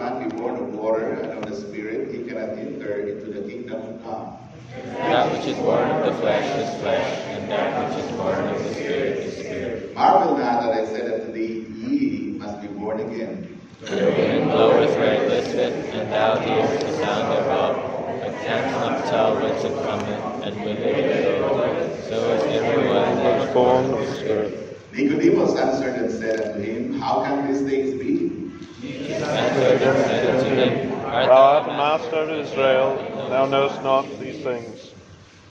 man be born of water and of the Spirit, he cannot enter into the kingdom of God. That which is born of the flesh is flesh, and that which is born of the Spirit is spirit. Marvel not that I said unto thee, Ye must be born again. The wind bloweth where it listeth, and thou hearest the sound thereof, but canst not tell whence it cometh, and whither it goeth. So is everyone that is born of the Spirit. Nicodemus answered and said unto him, How can these things be? Jesus answered and said unto him, Art Thou art the master of Israel, and thou knowest not these things.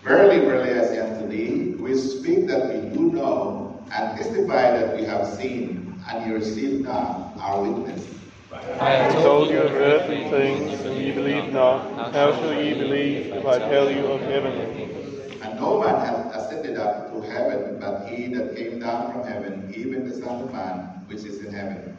Verily, verily, I say unto thee, we speak that we do know, and testify that we have seen, and ye receive not our witness. I have told you of earthly things, and ye believe not. How shall ye believe if I tell you of heavenly? And no man hath ascended up to heaven, but he that came down from heaven, even the Son of Man, which is in heaven.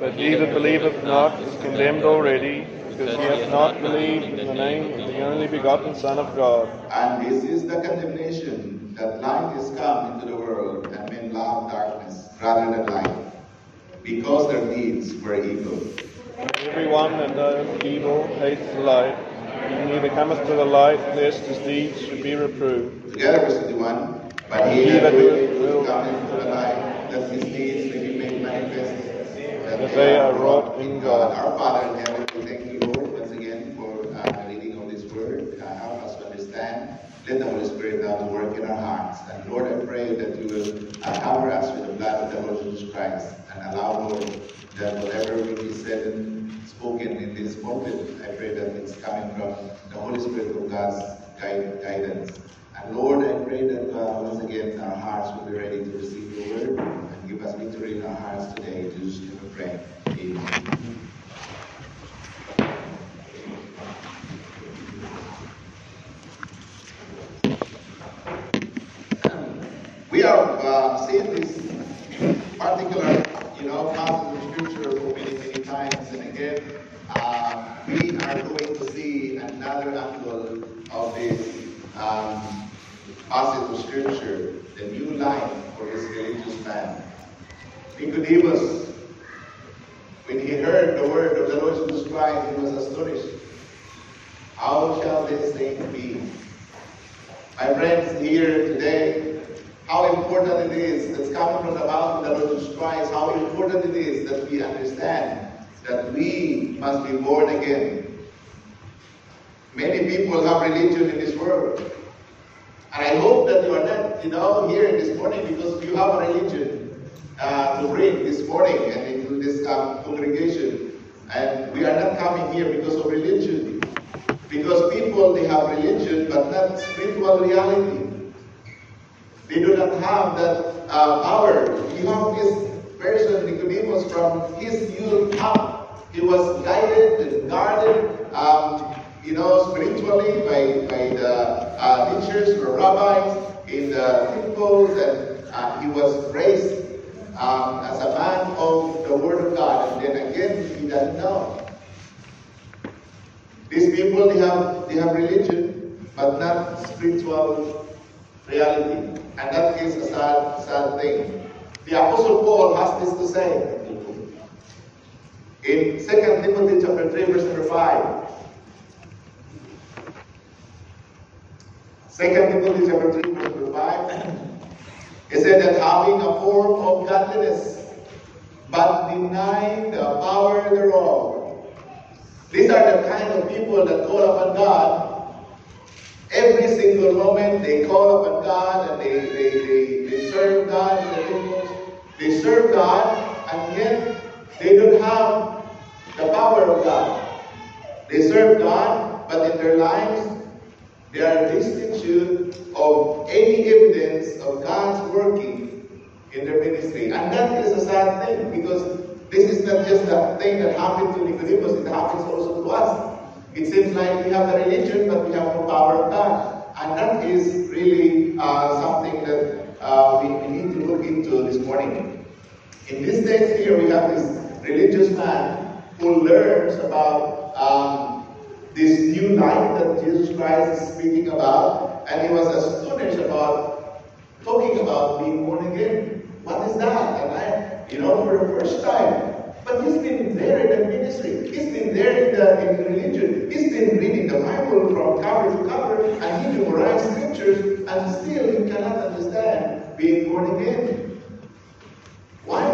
but he that believeth not is condemned already, because he hath not believed in the name of the only begotten Son of God. And this is the condemnation, that light is come into the world, and men love darkness rather than light, because their deeds were evil. Every one that doeth evil hates the light, he neither cometh to the light, lest his deeds should be reproved. Together, verse 51. But he that doeth will come into the light, that his deeds may be made manifest, That they are wrought in God. Our Father in heaven, we thank you, Lord, once again for uh, reading this word. Uh, help us to understand. Let the Holy Spirit now work in our hearts. And Lord, I pray that you will uh, cover us with the blood of the Lord Jesus Christ and allow, Lord, that whatever will be said and spoken in this moment, I pray that it's coming from the Holy Spirit of God's guide, guidance. And Lord, I pray that uh, once again our hearts will be ready to receive your word give us victory in our hearts today. In Jesus' name we pray. Amen. We are uh, seeing this particular, you know, passage of scripture many, many times, and again, uh, we are going to see another angle of this um, passage of scripture, the new life for this religious man. Nicodemus, when he heard the word of the Lord Jesus Christ, he was astonished. How shall this thing be? My friends here today, how important it is that's coming from the mouth of the Lord Jesus Christ, how important it is that we understand that we must be born again. Many people have religion in this world. And I hope that you are not, you know, here this morning because you have a religion uh, to bring this morning and into this um, congregation. And we are not coming here because of religion. Because people, they have religion but not spiritual reality. They do not have that uh, power. You have this person, Nicodemus, from his youth up. He was guided and guarded, um, you know, spiritually by, by the uh, teachers or rabbis in the temples, and uh, he was raised um, as a man of the Word of God. And then again, he doesn't know. These people, they have, they have religion, but not spiritual reality. And that is a sad, sad thing. The Apostle Paul has this to say. In 2 Timothy chapter 3, verse number 5. 2 Timothy chapter 3, verse number 5. It said that having a form of godliness, but denying the power thereof. These are the kind of people that call upon God Every single moment they call upon God and they, they, they, they serve God in the. They serve God and yet they don't have the power of God. They serve God, but in their lives they are destitute of any evidence of God's working in their ministry. And that is a sad thing because this is not just a thing that happened to Nicodemus, it happens also to us. It seems like we have the religion, but we have no power of God. And that is really uh, something that uh, we, we need to look into this morning. In this text here, we have this religious man who learns about um, this new life that Jesus Christ is speaking about, and he was astonished about talking about being born again. What is that? And I, you know, for the first time. But he's been there in the ministry. He's been there in the, in religion. He's been reading the Bible from cover to cover, and he memorized scriptures, and still he cannot understand being born again. Why,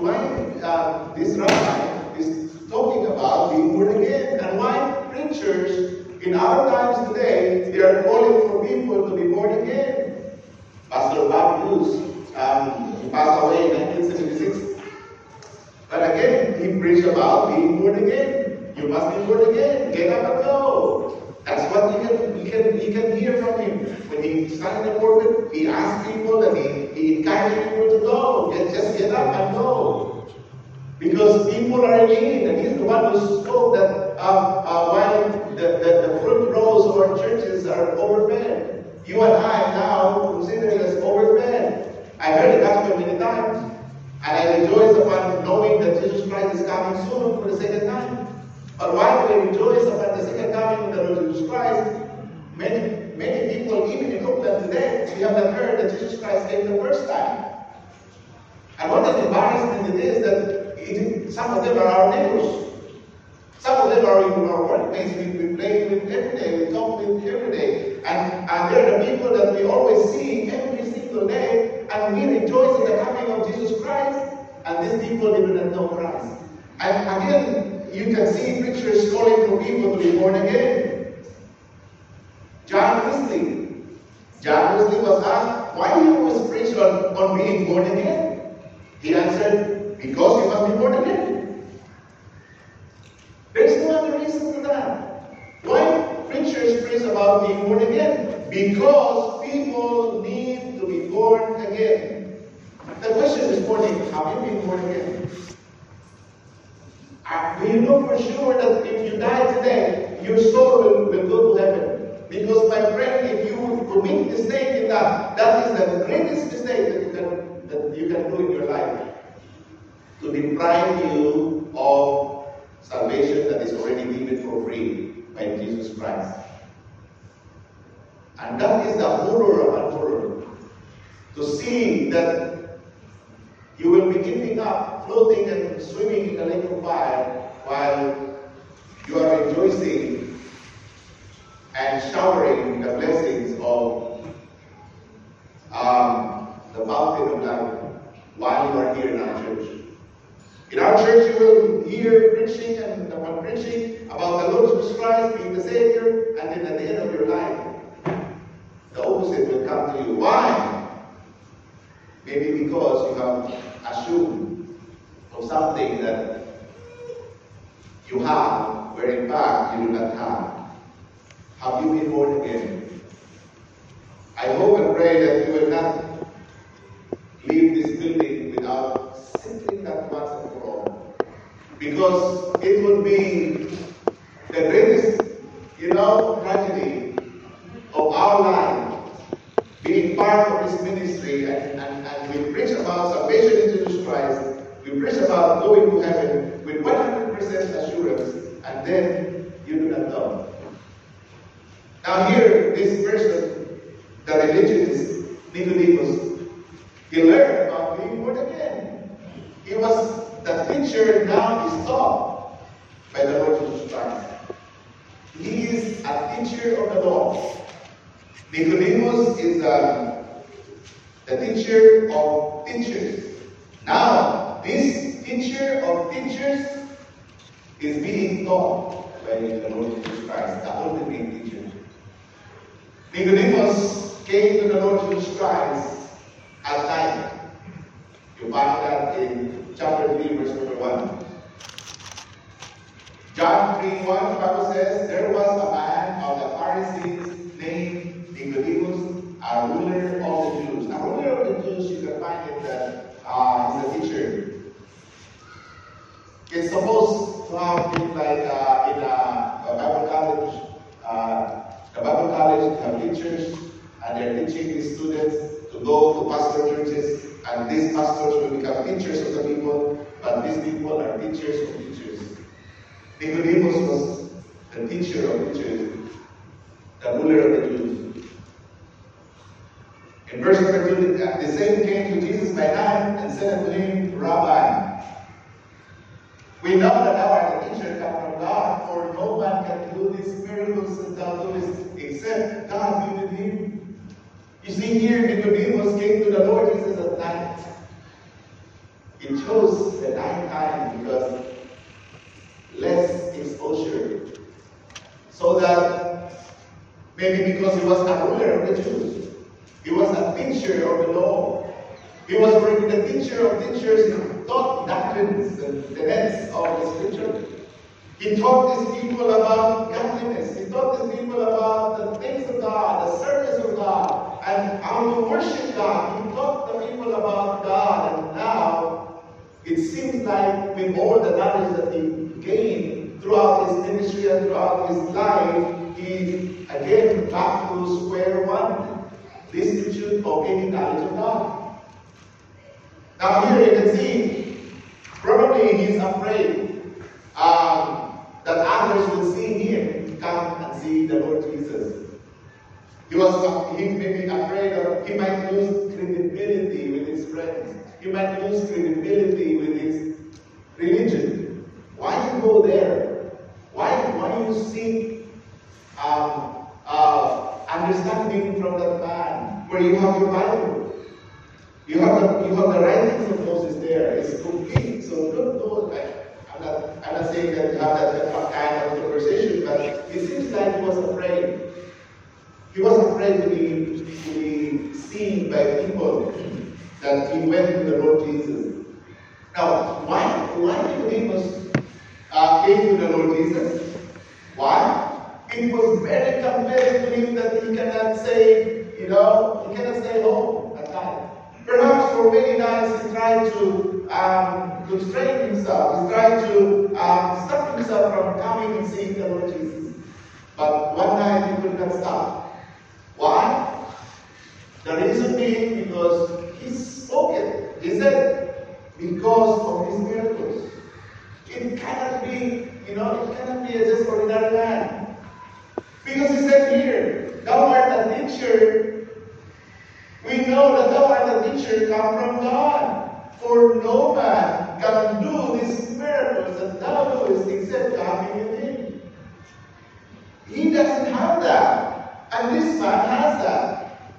why uh, this rabbi is talking about being born again, and why preachers in our times today they are calling for people to be born again? Pastor Bob Hughes, um, passed away in 1976. But again, he preached about being born again. You must be born again. Get up and go. That's what you can, you can, you can hear from him. When he started the pulpit, he asked people and he, he encouraged people to go. Just, just get up and go. Because people are in need, and he's the one who spoke that uh, uh, while the, the, the front rows of our churches are overfed, you and I now consider it as overfed. I heard the gospel many times, and I rejoice upon knowing that Jesus Christ is coming soon for the second time. But while we rejoice about the second coming of the Lord Jesus Christ, many, many people, even in Oakland today, we have not heard that Jesus Christ came the first time. And what an embarrassment it is that it, some of them are our neighbors. Some of them are in our workplace. We, we play with every day. We talk with every day. And, and they're the people that we always see every single day. And we rejoice in the coming of Jesus Christ. And these people do not know Christ. And again, you can see pictures calling for people to be born again. John Wesley. John Wesley was asked, why do you always preach on, on being born again? He answered, because you must be born again. There's no other reason for that. Why preachers preach about being born again? Because people need to be born again. The question this morning, have you been born again? Do you know for sure that if you die today, your soul will, will go to heaven? Because my friend, if you commit mistake in that, that is the greatest mistake that you can that you can do in your life. To deprive you of salvation that is already given for free by Jesus Christ. And that is the horror of horror. To see that you will be ending up floating and swimming in the lake of fire while you are rejoicing and showering the blessings of um, the fountain of life while you are here in our church. In our church, you will and preaching about the Lord Jesus Christ being the Savior, and then at the end of your life, the opposite will come to you. Why? Maybe because you have assumed of something that you have, where in fact you do not have. Have you been born again? I hope and pray that you will not leave this building without simply that once and for all. Because it would be the greatest, you know, tragedy of our life being part of this ministry and, and, and we preach about salvation in Jesus Christ, we preach about going to heaven with 100% assurance, and then you do not know. Now here, this person, the religious Nicodemus, he learned about being born again. He was the teacher now is taught by the Lord Jesus Christ. He is a teacher of the law. Nicodemus is um, the teacher of teachers. Now, this teacher of teachers is being taught by the Lord Jesus Christ, the ultimate teacher. Nicodemus came to the Lord Jesus Christ at night. In chapter 3, verse number 1. John 3 1, the Bible says, There was a man of the Pharisees named Nicodemus, a ruler of the Jews. Now, ruler of the Jews, you can find it that uh, he's a teacher. it's supposed to have been like uh, in a, a Bible college, uh, a Bible college have teachers, and they're teaching these students to go to pastor churches, and these pastors will become teachers of the people, but these people are teachers of teachers. Nicodemus was the teacher of teachers, the ruler of the Jews. In verse number 2, the same came to Jesus by night and said unto him, Rabbi, we know that thou art a teacher come from God, for no man can do these miracles that thou doest except God be. You see here, Nicodemus came to the Lord Jesus at night. He chose the night time because less exposure. So that maybe because he was a ruler of the Jews, he was a teacher of the law. He was the teacher of teachers. He taught doctrines and tenets of the scripture. He taught these people about godliness. He taught these people about the things of God, the service of God, and how to worship God. He taught the people about God. And now, it seems like with all the knowledge that he gained throughout his ministry and throughout his life, he again back to square one destitute of any knowledge of God. Now here you can see, probably he's afraid um, that others will see him come and see the Lord Jesus. He was he may be afraid that he might lose credibility with his friends. He might lose credibility with his religion. Why do you go there? Why why you seek um, uh, understanding from that man where you have your Bible? You have the you have the writings of Moses there. It's complete. So don't know. I'm not I'm not saying that you have that kind of conversation, but it seems like he was afraid. He was afraid to be to be seen by people that he went to the Lord Jesus. Now, why why Nicodemus uh, came to the Lord Jesus? Why? It was very compelling to him that he cannot say, you know, he cannot stay home at night. Perhaps for many nights he tried to um, constrain himself. He tried to um, stop himself from coming and seeing the Lord Jesus. But one night he could not stop. Why? The reason being because he spoke it. He said, because of his miracles. It cannot be, you know, it cannot be a just ordinary man. Because he said here, thou art a teacher. We know that thou art a teacher come from God. For no man can do these miracles that thou doest except God be him. He doesn't have that. And this man has that.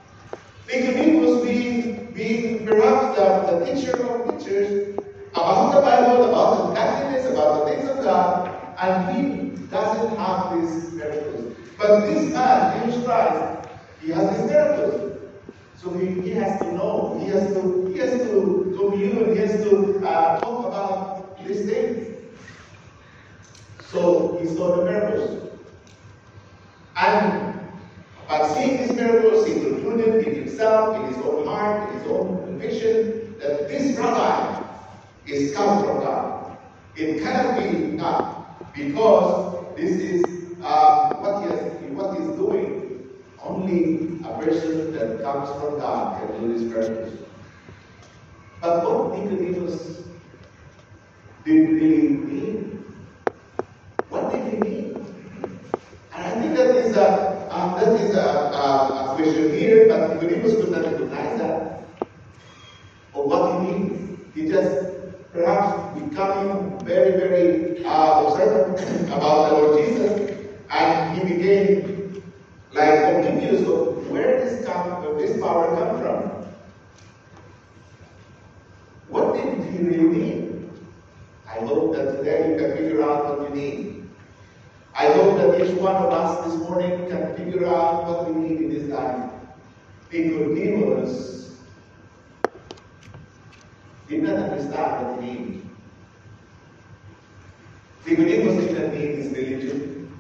Nicodemus being, being perhaps the, the teacher of teachers about the Bible, about the godliness, about the things of God, and he doesn't have these miracles. But this man, Jesus Christ, he has these miracles. So he, he has to know, he has to, he has to commune, he has to uh, talk about these things. So he saw the miracles. And by seeing these miracles, he concluded in himself, in his own heart, in his own conviction, that this rabbi is come from God. It cannot be God, because this is uh, what, he is, what he is doing. Only a person that comes from God can do this miracles. But what Nicodemus did really mean? What did he mean? And I think that is a, um, that is a, a, a question here, but Nicodemus could not recognize that. Or what he means. He just perhaps becoming very, very uh, observant about the Lord Jesus, and he became like oblivious of where this come, this power come from. What did he really mean? I hope that today you can figure out what you need. I hope that each one of us this morning can figure out what we need in this life. Nicodemus did not understand what he needed. Nicodemus did not need his religion.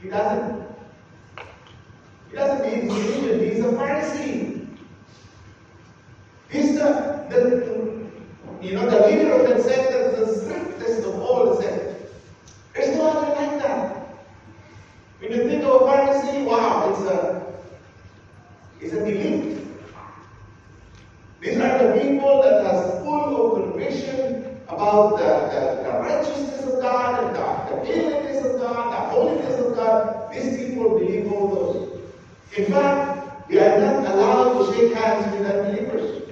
He doesn't. He doesn't need his religion. He's a Pharisee. He's the, the you know, the leader of that sect, the strictest of all the sects. it's a, it's a belief. These are the people that has full of conviction about the, the, the righteousness of God and the, the cleanliness of God, the holiness of God. These people believe all those. In fact, they are not allowed to shake hands with unbelievers.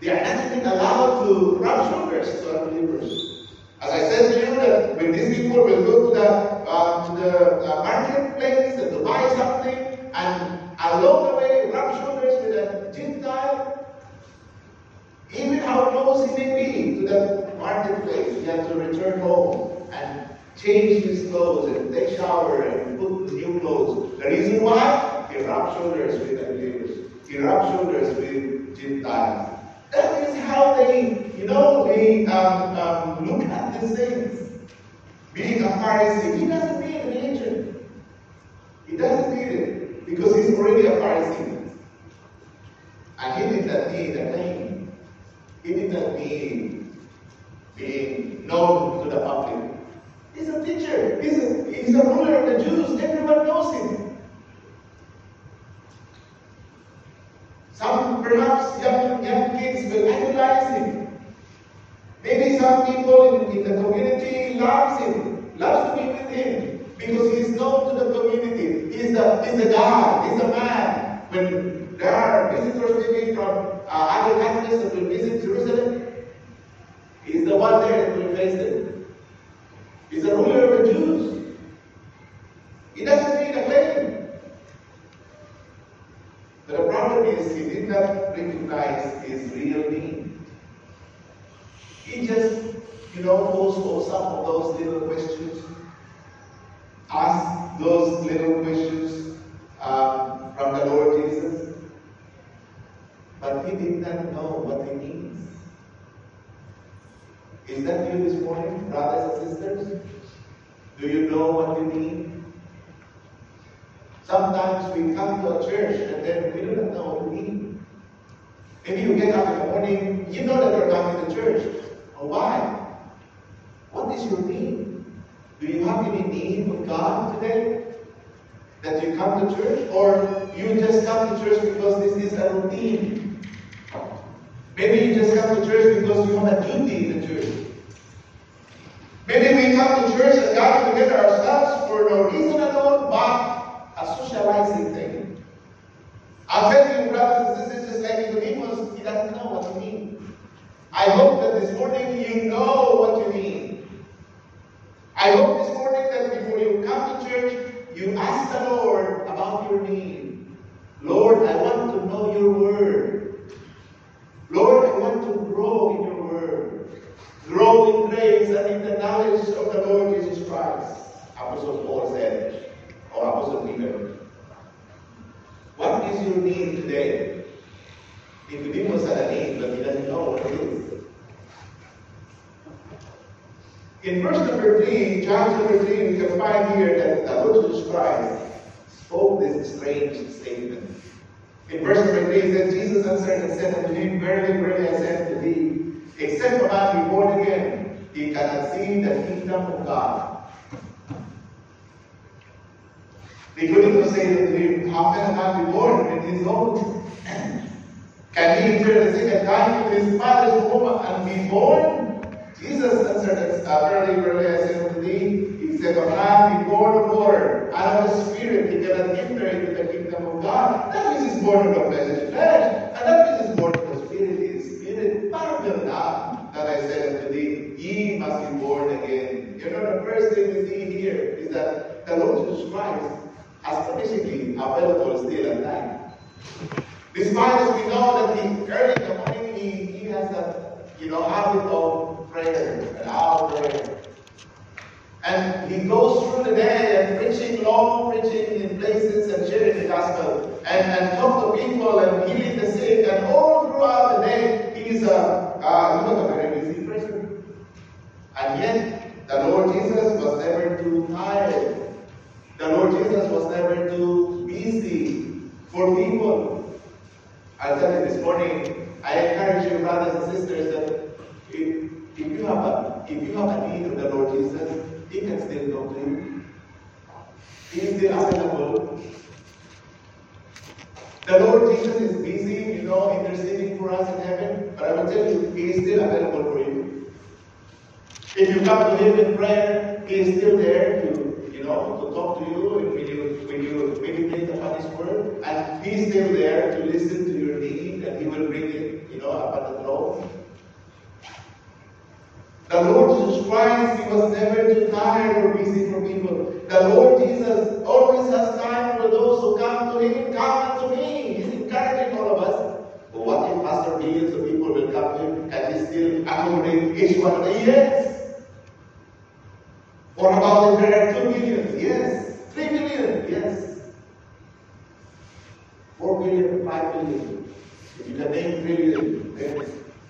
They are not even allowed to rub shoulders to unbelievers. As I said to you, that when these people will go to the, uh, to the uh, marketplace and to buy something, and along the way rub shoulders with a Gentile, even how close he may be to the marketplace, he has to return home and change his clothes and take shower and put new clothes. The reason why? He rubs shoulders with unbelievers. He rubs shoulders with Gentiles. That is how they, you know, they um, um, look at these things. Being a Pharisee, he doesn't need a religion. He doesn't need it because he's already a Pharisee. And he did not need a name. He did not need being known to the public. He's a teacher. He's a, he's a ruler of the Jews. Everyone knows him. Some perhaps young, young kids will idolize him. Maybe some people in, in the community loves him, loves to be with him because he's known to the community. He's the, he's the guy, he's the man. When from uh, other countries will visit Jerusalem, he's the one there that will face them. He's the ruler of the Jews. He doesn't need a claim. But the problem is he did not recognize his real need. He just, you know, posed some of those little questions, asked those little questions um, from the Lord Jesus, but he did not know what he means. Is that you this morning, brothers and sisters? Do you know what you need? Sometimes we come to a church and then we do not know what we need. Maybe you get up in the morning, you know that you're coming to church. Oh, why? What is your need? Do you have any need of God today? That you come to church? Or you just come to church because this is a routine? Maybe you just come to church because you have a duty in the church. Maybe we come to church and gather together ourselves for no reason at all but a socializing thing. I'll tell you, brothers and sisters, just like Nicodemus, he doesn't know what he needs. I hope that this morning you know what you mean. I hope this morning that before you come to church, you ask the Lord about your need. Lord, I want to know your word. Lord, I want to grow in your word. Grow in grace and in the knowledge of the Lord Jesus Christ. Apostle Paul said, or Apostle Peter. What is your need today? Nicodemus had a need, but he doesn't know what it is. In verse number 3, John chapter 3, we can find here that the Lord Jesus Christ spoke this strange statement. In verse number 3, it Jesus and said unto him, Verily, verily, I say unto thee, except a man be born again, he cannot see the kingdom of God. Nicodemus said unto him, How can a man be born when he is old? Can he enter the second time into his father's womb and be born? Jesus answered, Verily, verily, I say unto thee, he said, A man be born of water and of the Spirit, he cannot enter into the kingdom of God. That which is born of the flesh is flesh, and that which is born of the Spirit is spirit. Marvel not that I said unto thee, Ye must be born again. You know, the first thing we see here is that the Lord Jesus Christ as basically available still at night. Despite as we know that he early in the morning he, he has a you know habit of prayer, an hour prayer. And he goes through the day and preaching long preaching in places and sharing the gospel and, and talk to people and healing the sick and all throughout the day he's a uh, he was a very busy person. And yet the Lord Jesus was never too tired the Lord Jesus was never too busy for people. I'll tell you this morning, I encourage you, brothers and sisters, that if, if you have a if you have a need of the Lord Jesus, He can still talk to you. He is still available. The Lord Jesus is busy, you know, interceding for us in heaven, but I will tell you, He is still available for you. If you come to Him in prayer, He is still there to, you know, to talk to you when you when you meditate upon His word, and He is still there to listen to He will bring it, you know, at the throne. The Lord Jesus Christ, He was never too tired or busy for people. The Lord Jesus always has time for those who come to Him. Come to me. He's encouraging all of us. But what if Pastor millions of people will come to Him and He still accommodate each one of them? Yes. What about if there are two million? Yes. Three million? Yes. Four billion, five billion. If you can name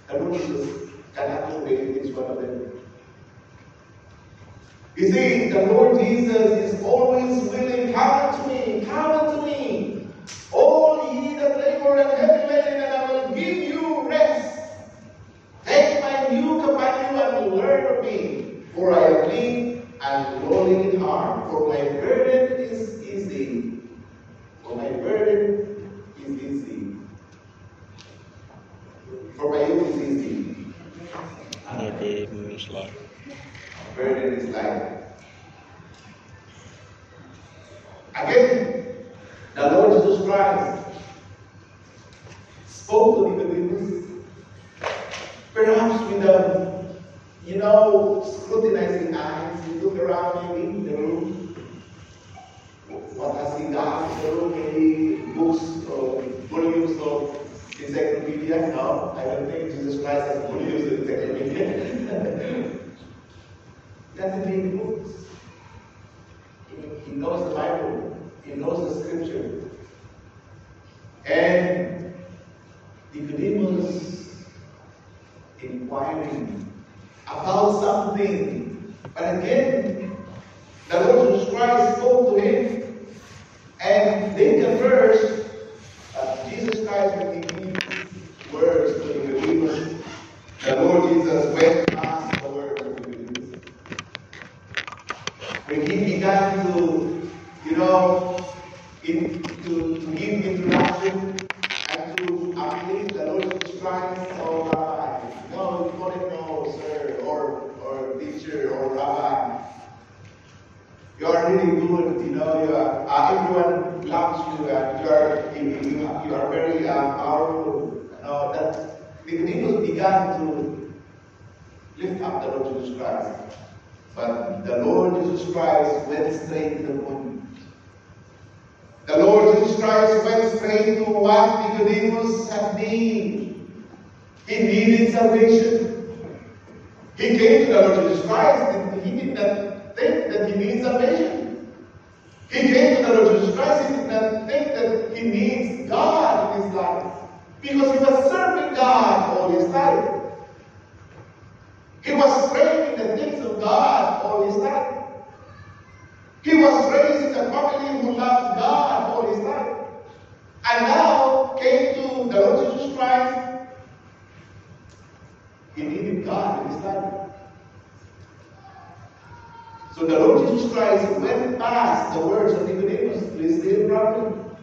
the Lord Jesus can accommodate each one of them. You see, the Lord Jesus is always willing. Come unto me, come unto me. All ye that labor and heavy laden, and I will give you rest. Take my upon you and learn of me, for I am meek and lowly in heart. For my burden is easy. For my burden is easy. For my yoke is easy. My burden is light. burden is light. Again, the Lord Jesus Christ spoke to Nicodemus, perhaps with a, you know, scrutinizing eyes. He looked around maybe in the room. What has he got in the room? Maybe books or volumes of encyclopedia? No, I don't think Jesus Christ has volumes of encyclopedia. doesn't read books. He, he knows the Bible. He knows the scripture. And Nicodemus inquiring about something. But again, the Lord Jesus Christ spoke to him and they conversed. Uh, Jesus Christ when he gave words to Nicodemus. The Lord Jesus went past the word of Nicodemus when he began to, you know, in, to, to give introduction and to appeal the Lord Jesus Christ, Rabbi, no, you call him no, sir, or, or teacher, or Rabbi. You are really good, you know, you are, uh, everyone loves you, and you are, you, you, are very uh, powerful. Know, that Nicodemus began to lift up the Lord Jesus Christ. But the Lord Jesus Christ went straight to the point. The Lord Jesus Christ went straight to what Nicodemus had need. He needed salvation. He came to the Lord Jesus Christ and he did not think that he needs salvation. He came to the Lord Jesus Christ, he did not think that he needs God in his life. Because he was serving God all his life. He was praying in the things of God all his life. He was raised in a family who loved God all his life. And now came to the Lord Jesus Christ. He needed God in his life. So the Lord Jesus Christ went past the words of Nicodemus. Please see the problem.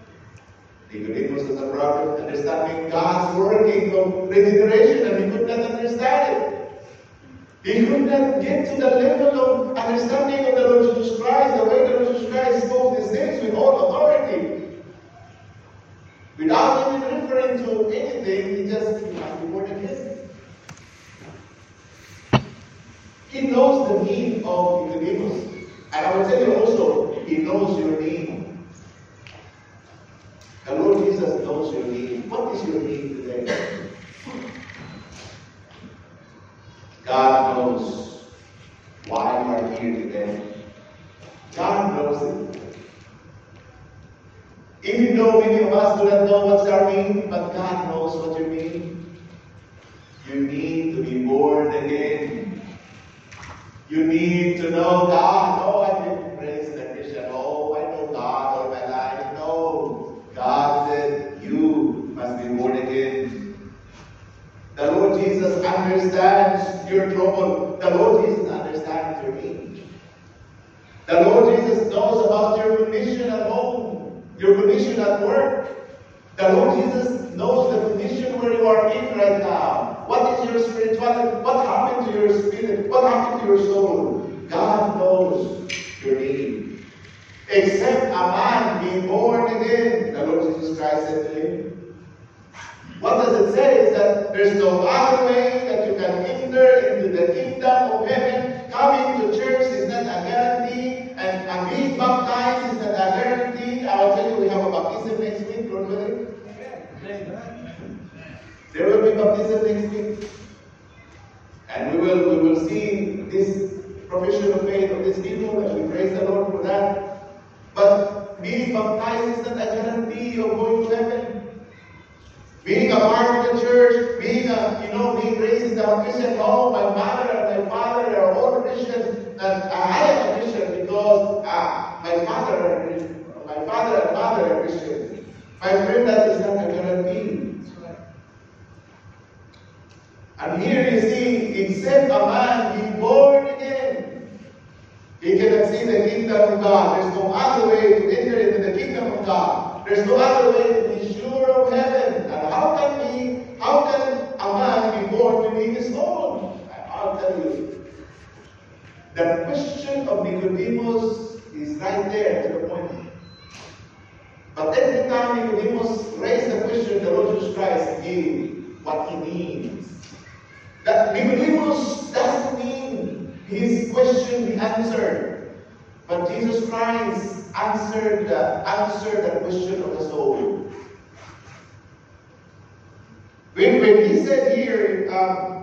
Nicodemus is a problem understanding God's working of regeneration and he could not understand it. He could not get to the level of understanding of the Lord Jesus Christ, the way the Lord Jesus Christ spoke these things with all authority. Without even referring to anything, he just born again. He knows the need of the Nicodemus. And I will tell you also, he knows your need. The Lord Jesus knows your need. What is your need today? God knows why you are here today. God knows it. Even though many of us do not know what's need, but God knows what you need. You need to be born again. You need to know God. Oh, I've been praised and Christian. Oh, I know God all my life. No. God said you must be born again. The Lord Jesus understands your trouble. The Lord Jesus understands your need. The Lord Jesus knows about your condition at home, your condition at work. The Lord Jesus knows the condition where you are in right now. What is your spirituality? What happened to your spirit? What happened to your soul? God knows your need. Except a man be born again, the Lord Jesus Christ said to him. What does it say is that there's no other way that you can enter into the kingdom of heaven. Coming to church is not a guarantee, and, and being baptized is not a guarantee. I'll tell you, we have a baptism next week, Lord willing. There will be baptism next week. And we will we will see this profession of faith of these people, and we praise the Lord for that. But being baptized is not a guarantee of going to heaven. Being a part of the church, being a, you know, being raised in a Christian home, my mother and my father are all Christians, and I am a Christian because uh, my father, and my father and mother are Christians. My friend, that is not a guarantee. And here you see, except a man be born he cannot see the kingdom of God. There's no other way to enter into the kingdom of God. There's no other way to be sure of heaven. And how can we, how can a man be born to be his own? I'll tell you. The question of Nicodemus is right there to the point. But every time Nicodemus raised the question, the Lord Jesus Christ gave what he means. That Nicodemus doesn't mean his question be answered. But Jesus Christ answered the, answered the question of the soul. When, when he said here, um,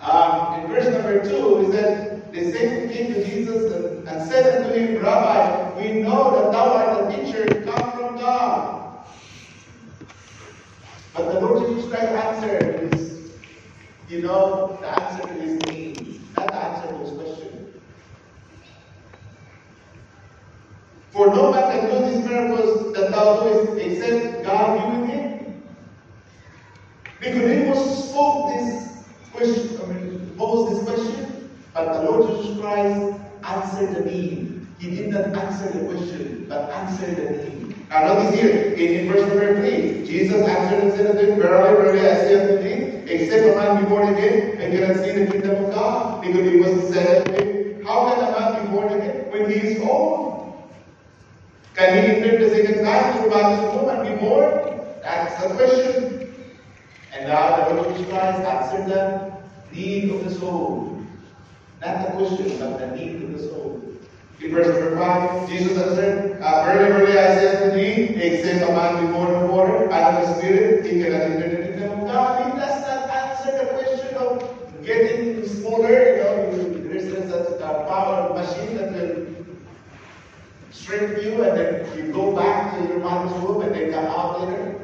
um, in verse number 2, he said, They said came to Jesus and, and said unto him, Rabbi, we know that thou art a teacher come from God. But the Lord Jesus Christ answered is, you know, the answer to his to his question. For no man can do these miracles that thou doest except God be with him. Nicodemus spoke this question, I mean, posed this question, but the Lord Jesus Christ answered the need. He did not answer the question, but answered the need. Now notice here, in, in verse number 3, Jesus answered and said unto him, Verily, verily, I say unto thee, except a man be born again, and cannot see the kingdom of God. Nicodemus said How can a man be born again when he is old? Can he enter the second time through Mother's womb and be born? That's the question. And now the Lord Jesus Christ answered the need of the soul. Not the question, but the need of the soul. In verse number 5, Jesus answered, uh, Verily, verily, I say unto thee, except a man be born of water and of the Spirit, he cannot enter the kingdom of God. He does not answer the question of getting smaller. You know, such a power machine that will shrink you and then you go back to your mother's womb and then come out later.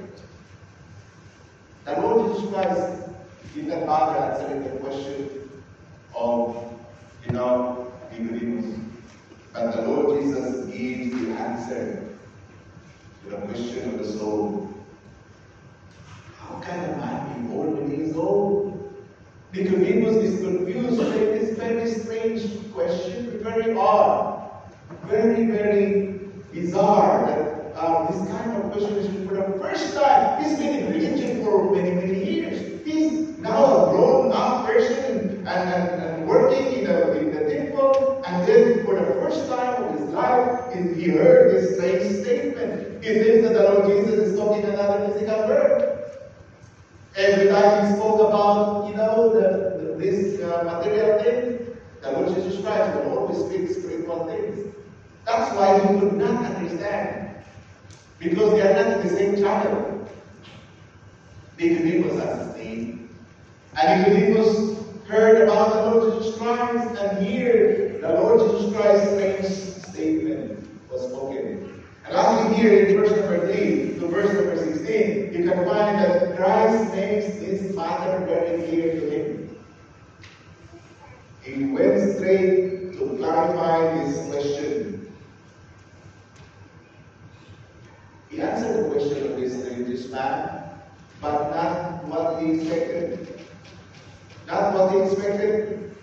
The Lord Jesus Christ did not bother answering the question of, you know, Nicodemus. But the Lord Jesus gives the answer to the question of the soul. How can a man be born when he is old? Nicodemus is confused by this very strange question, very odd, very, very bizarre that uh, this kind of question is for the first time. He's been in religion for many, many years. He's now a grown up person and, and, and working in the, in the temple, and then for the first time of his life, he he heard this strange statement. He thinks that the Lord Jesus is talking another physical word. Every time he spoke about, you know, the, the, this uh, material thing, the Lord Jesus Christ will always speak spiritual things. That's why he could not understand. Because they are not in the same channel. Nicodemus has his name. And Nicodemus heard about the Lord Jesus Christ, and here the Lord Jesus Christ's strange statement was spoken. And lastly, here in verse number 3 to verse number 16, you can find that Christ makes this matter very clear to him. He went straight to clarify this question. He answered the question of this religious man, but not what he expected. Not what he expected.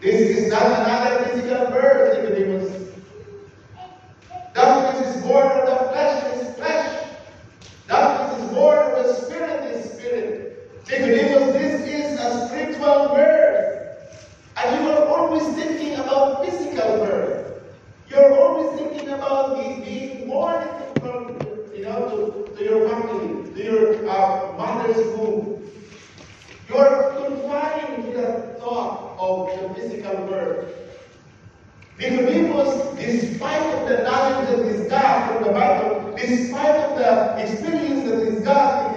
This is not another physical birth, Nicodemus. That is born of the flesh born of the Spirit is Spirit. Nicodemus, this is a spiritual birth. And you are always thinking about physical birth. You're always thinking about being born from, you know, to, to your family, to your uh, mother's womb. You're confined to the thought of the physical birth. Nicodemus, despite of the knowledge that is God from the Bible, in spite of the experience that is God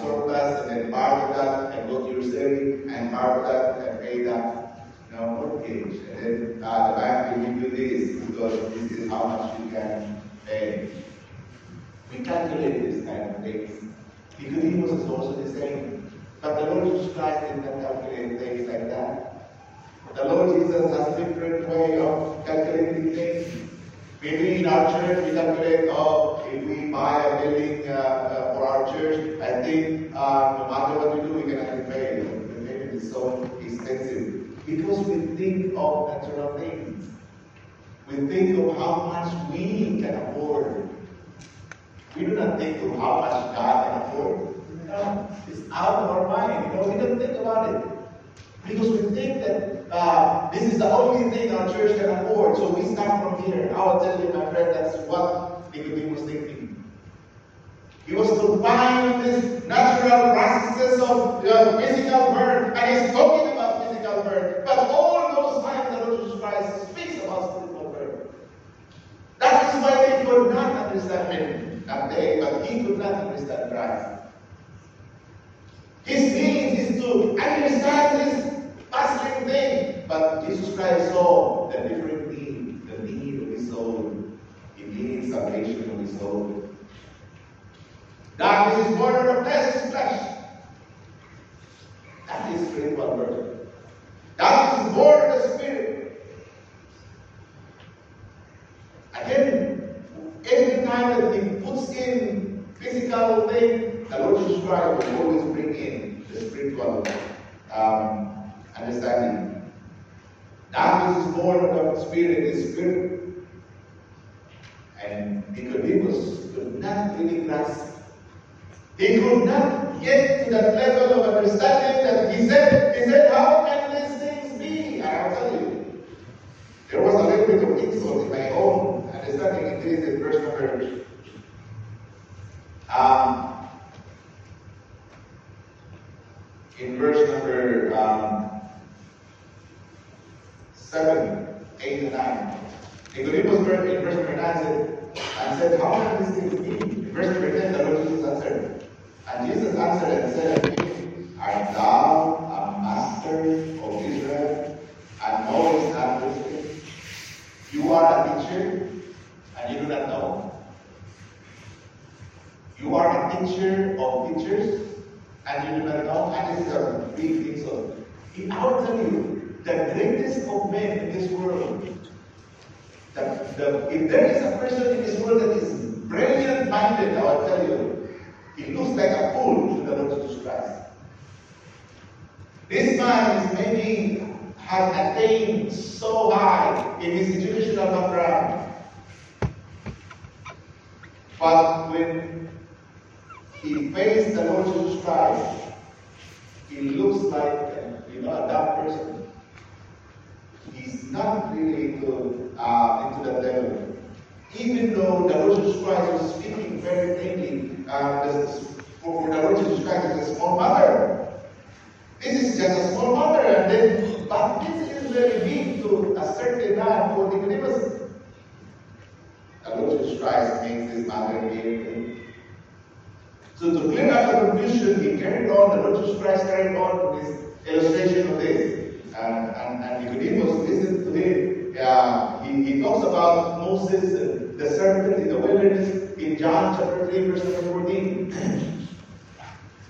surplus and then borrow that and go to your saving and borrow that and pay that you know mortgage and then uh, the bank will give you this because this is how much you can pay. We calculate this kind of things. Nicodemus is also the same. But the Lord Jesus Christ did not calculate things like that. The Lord Jesus has a different way of calculating things. Maybe in our church we calculate, oh, if we buy a building uh, uh, for our church, I think uh, no matter what we do, we cannot pay. The building is so expensive. Because we think of natural things. We think of how much we can afford. We do not think of how much God can afford. It's out of our mind. You know, we don't think about it. Because we think that uh, this is the only thing our church can afford. So we start from here. I will tell you, my friend, that's what Nicodemus was thinking. He was confined this natural processes of uh, physical birth, and he's talking about physical birth. But all those times the Jesus Christ speaks about spiritual birth. That is why they could not understand him that day, but he could not understand Christ. His need is to understand this puzzling thing, but Jesus Christ saw the different need, the need of his soul. He needs salvation of his soul. Darkness is born of flesh is flesh. That is spiritual birth. Darkness is born of the spirit. Again, every time that he puts in physical thing, the Lord Jesus Christ will always bring in the spiritual um, understanding. Darkness is born of the spirit, the spirit. And Nicodemus could not really grasp. He could not get to that level of understanding that he said, he said, how can these things be? I'll tell you, there was a little bit of insult in my own understanding in this in verse number um, in verse number um, 7, 8, and 9. Nicodemus in verse number 9 said, and said, How can these things be? In verse number 10, the Lord Jesus answered. And Jesus answered and said unto him, Art thou a master of Israel, and knowest not these things? You are a teacher, and you do not know. You are a teacher of teachers, and you do not know. And this is a big thing. So, I will tell you, the greatest of men in this world, the, the, if there is a person in this world that is brilliant minded, I will tell you, he looks like a fool to the Lord Jesus Christ. This man is maybe has attained so high in his educational background. But when he faced the Lord Jesus Christ, he looks like you know a dumb person. He's not really into uh, into that level. Even though the Lord Jesus Christ was speaking very plainly, uh, for, the Lord Jesus Christ is a small matter. This is just a small matter, and then, but this is very big to a certain man for Nicodemus. The Lord Jesus Christ makes this matter very So to clear up the confusion, he carried on, the Lord Jesus Christ carried on this illustration of this. And, and, and Nicodemus to him. Uh, he, he talks about Moses and the serpent in the wilderness in John chapter 3, verse number 14.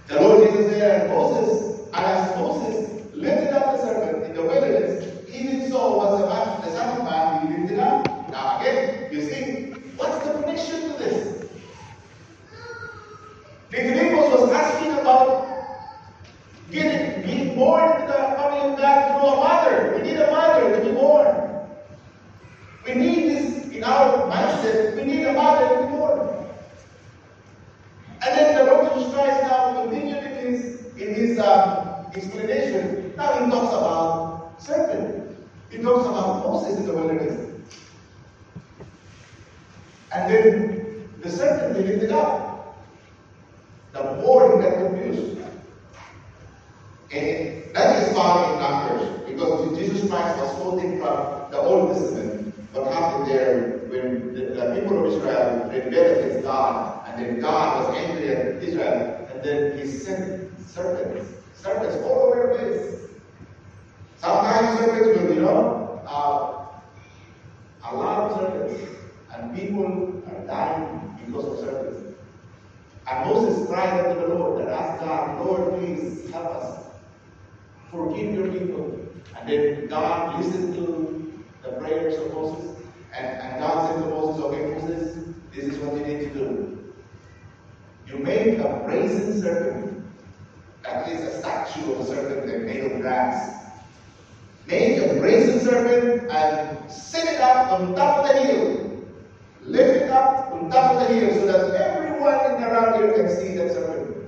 the Lord Jesus said, Moses, I as Moses lifted up the serpent in the wilderness, even so was the, man, the Son of Man be lifted up. Now again, you see, what's the connection to this? Nicodemus was asking about be born into the family of God through a mother. We need a mother to be born. We need this in our mindset. We need a mother to be born. And then the Lord Jesus Christ now continued in his, in his um, explanation. Now he talks about serpent. He talks about Moses in the wilderness. And then the serpent, he lifted up. The more he got confused. And that is found in Numbers, because Jesus Christ was quoting from the Old Testament. What happened there when the, the people of Israel rebelled against God, and then God was angry at Israel, and then he sent serpents, serpents all over the place. Sometimes serpents will, you know, uh, a lot of serpents, and people are dying because of serpents. And Moses cried unto the Lord and asked God, Lord, please help us. Forgive your people. And then God listened to the prayers of Moses. And, and God said to Moses, Okay, Moses, this is what you need to do. You make a brazen serpent. That is a statue of a serpent that made of brass. Make a brazen serpent and set it up on top of the hill. Lift it up on top of the hill so that everyone in around here can see that serpent.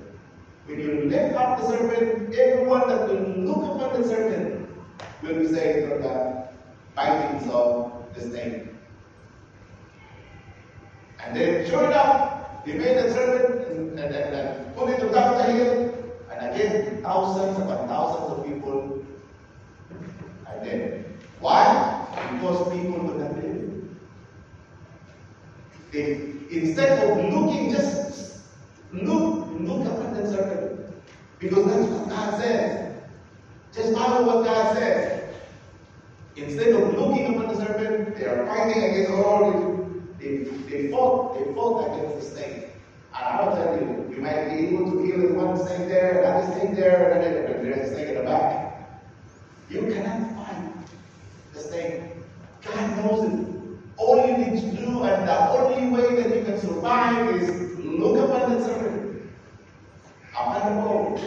When you lift up the serpent, everyone that will look upon the serpent will be saved from the bitings of the snake. And then, sure enough, he made the serpent and, and, and, and put it on top of the hill. And again, thousands upon thousands of people are dead. Why? Because people believe. They, instead of looking, just look, look upon the serpent. Because that's what God says. Just follow what God says. Instead of looking upon the serpent, they are fighting against all they, they fought, they fought against the snake. And I'll tell you, you might be able to kill one snake there, another snake there, and then there's a snake in the back. You cannot the snake. God knows it. All you need to do, and the only way that you can survive is look upon the serpent. Upon the bow.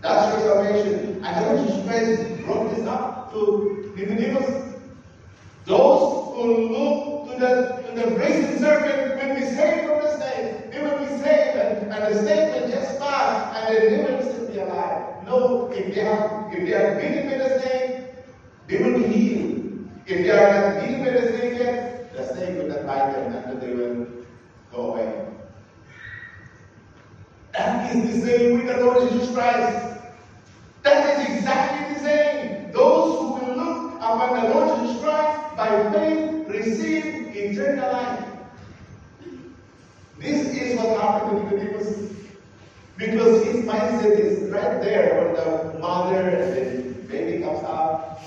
That's your salvation. The Lord Jesus Christ brought this up to Nicodemus. Those who look to the to the brazen serpent will be saved from the snake. They will be saved, and, and the snake will just pass, and they will still be alive. No, if they have if they have bitten in the snake, they will be healed. If they are not bitten by the yet, the snake will not bite them until they will go away. That is the same with the Lord Jesus Christ. That is exactly the same. Those who will look upon the Lord Jesus Christ by faith receive eternal life. This is what happened to Nicodemus. Because his mindset is right there when the mother and the baby comes out.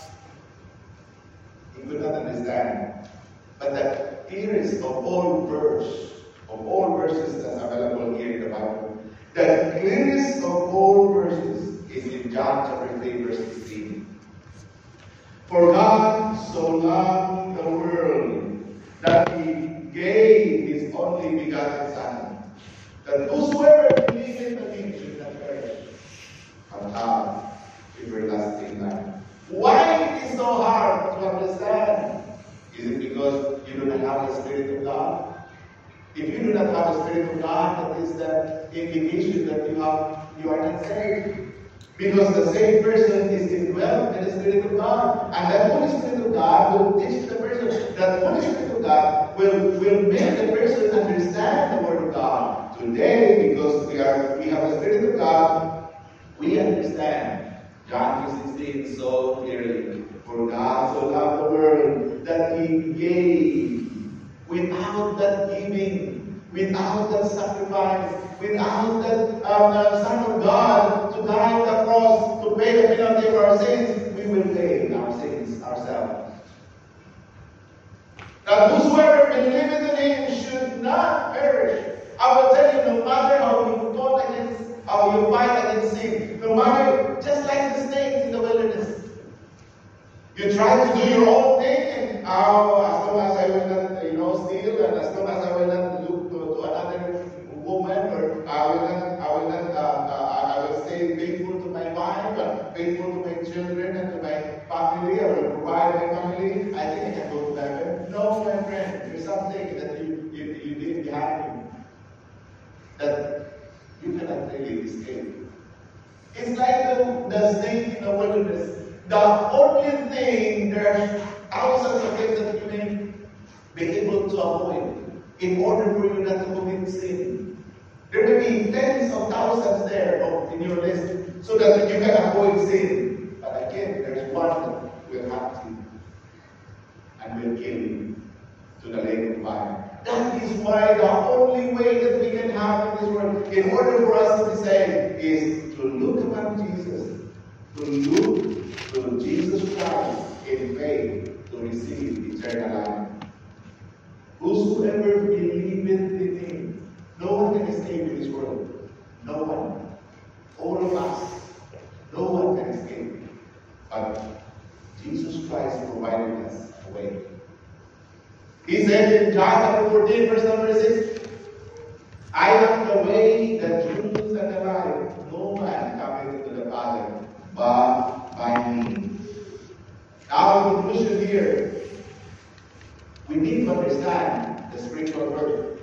Could not understand. But the clearest of all verse, of all verses that's available here in the Bible, the clearest of all verses is in John chapter 3, verse 16. For God so loved the world that he gave his only begotten Son, that whosoever believes in him should not perish, but have everlasting life. Why it is so hard to understand? Is it because you do not have the Spirit of God? If you do not have the Spirit of God, that is the indication that you have you are not saved. Because the saved person is indwelt in the Spirit of God. And that Holy Spirit of God will teach the person. That Holy Spirit of God will, will make the person understand the Word of God. Today, because we are we have the Spirit of God, we understand John 3.16 so clearly. For God so loved the world that He gave. Without that giving, without that sacrifice, without that um, uh, Son of God to die on the cross to pay the penalty of our sins, we will pay our sins ourselves. That whosoever believeth in him should not perish. I will tell you, no matter how you fought against, how you fight against sin, no matter, just like the snakes in the wilderness, you try to do your own thing, and oh, as long as I will not, you know, steal, and as long as I will not look to, to another woman, or I will not, I will not, uh, uh, I will stay faithful to my wife, and children and to my family, I will provide my family, I think I can go to heaven. No, my friend, there's something that you, you, you leave behind you that you cannot really escape. It's like the, the snake in the wilderness. The only thing, there are thousands of things that you may be in order for you not to commit sin. There may be tens of thousands there in your list so that you can avoid sin. But again, there's one that will have to and will kill you to the lake of fire. That is why the only way that we can have in this world, in order for us to be saved, is to look upon Jesus, to look to Jesus Christ in faith to receive eternal life. Whosoever believeth in him, no one can escape in this world. No one. All of us. No one can escape. But Jesus Christ provided us a way. He said in John chapter 14, verse number 6, I am the way, the truth, and the life. No man cometh to the Father but by me. Now, conclusion here, we need to understand the spiritual birth.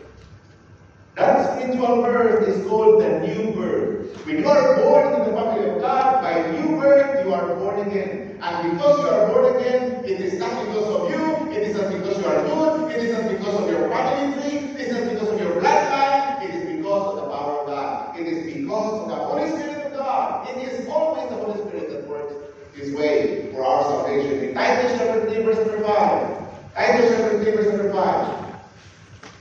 That spiritual birth is called the new birth. When you are born in the family of God, by new birth, you are born again. And because you are born again, it is not because of you, it is not because you are good, it is not because of your family tree, it is not because of your bloodline, it is because of the power of God. It is because of the Holy Spirit of God. It is always the Holy Spirit that works His way for our salvation. In Titus chapter 3, verse number 5. Titus chapter 3, verse 5.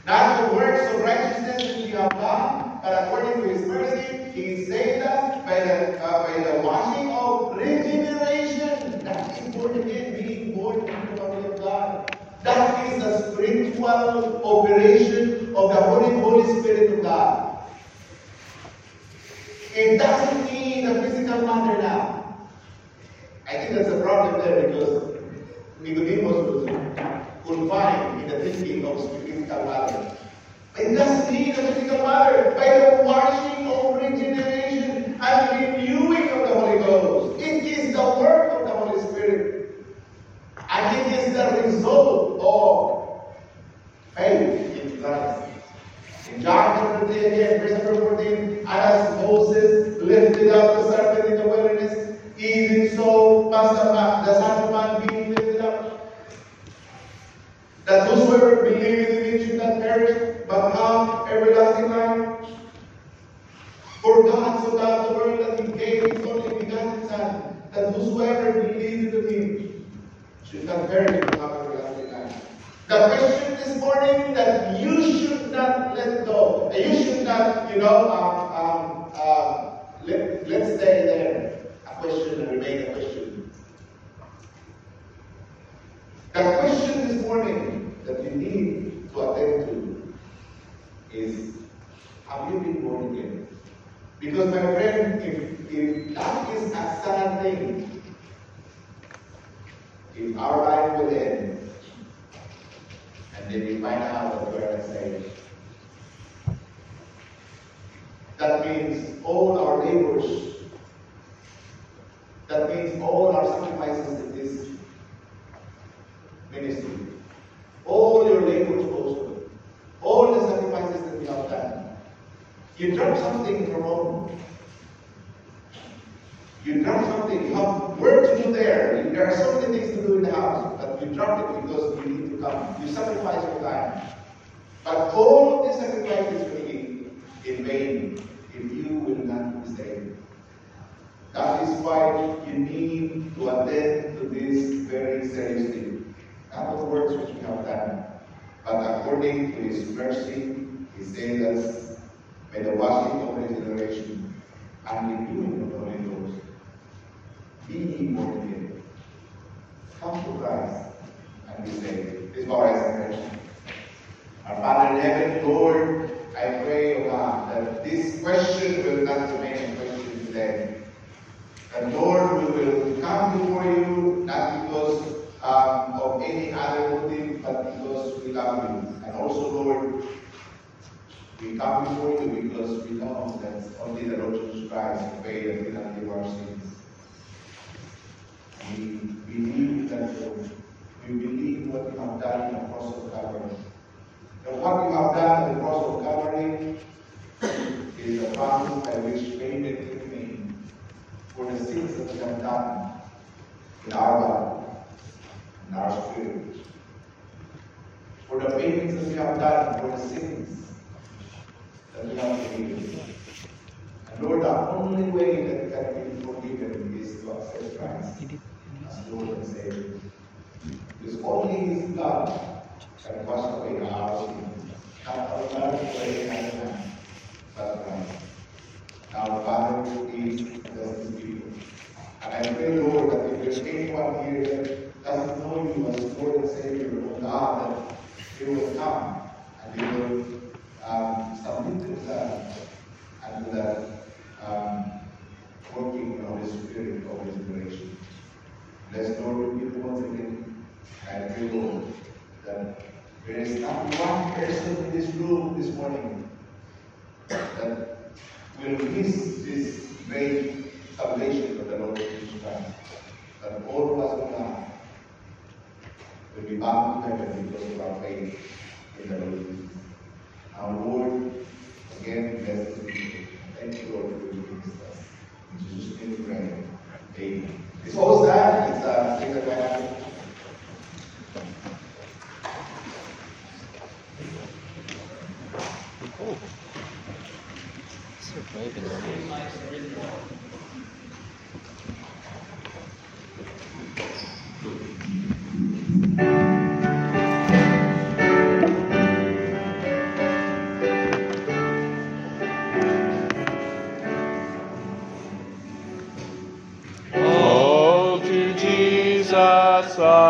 Not the works of righteousness which we have done, but according to his mercy, he saved us by the, uh, by the washing of regeneration. That is born again, being born into the family of God. That is the spiritual operation of the Holy, Holy Spirit of God. It doesn't mean the physical matter now. I think that's a problem there because Nicodemus was confined in the thinking of physical matter. Need the physical matter by the washing of regeneration and renewing of the Holy Ghost. It is the work of the Holy Spirit. And it is the result of faith in Christ. In John chapter 10, again, verse number 14, and as Moses lifted up the serpent in the wilderness, even so must the, man, the Son of Man be lifted up. That whosoever believeth in him should not perish, but have everlasting life. For God so loved the world that he gave his only begotten Son, that whosoever believes in him should not perish, but have everlasting life. The question this morning that you should not let go. You should not, you know, um, um, uh, let, let's stay there. A question and remain a question. The question this morning that you need to attend to is Have you been born again? Because, my friend, if, if that is a sad thing, if our life will end, and then we find out that we are saved, that means all our labors, that means all our sacrifices in this ministry, all your labors also, all the sacrifices that we have done. You drop something from home. You drop something, you have work to do there. There are so many things to do in the house, but you drop it because you need to come. You sacrifice your time. But all of these sacrifices will be in vain if you will not be saved. That is why you need to attend to this very seriously. Not the works which we have done, but according to His mercy, He saved us by the washing of regeneration and the renewing of the Holy Ghost. Be ye born again. Come to Christ and be saved. This is our explanation. Our Father in heaven, Lord, I pray, O God, that this question will not remain a question today. And Lord, we will come before you not because um, of any other motive, but because we love you. Lord, we come before you because we know that only the Lord Jesus Christ paid and did not our sins. We believe that Lord. We believe what you have done in the cross of Calvary. And what you have done in the cross of Calvary is the promise by which payment is made for the sins that we have done in our body, in our spirit, for the paintings we have done, for the sins that we have committed. And Lord, the only way that we can be forgiven is to accept Christ as Lord and Savior. Because only His blood can wash away our sins. Not our blood is any other man, but Christ. Now, Father, is the people. And I pray, Lord, that if there's anyone here that doesn't know you as Lord and Savior, oh God, they will come and they will um, submit themselves So.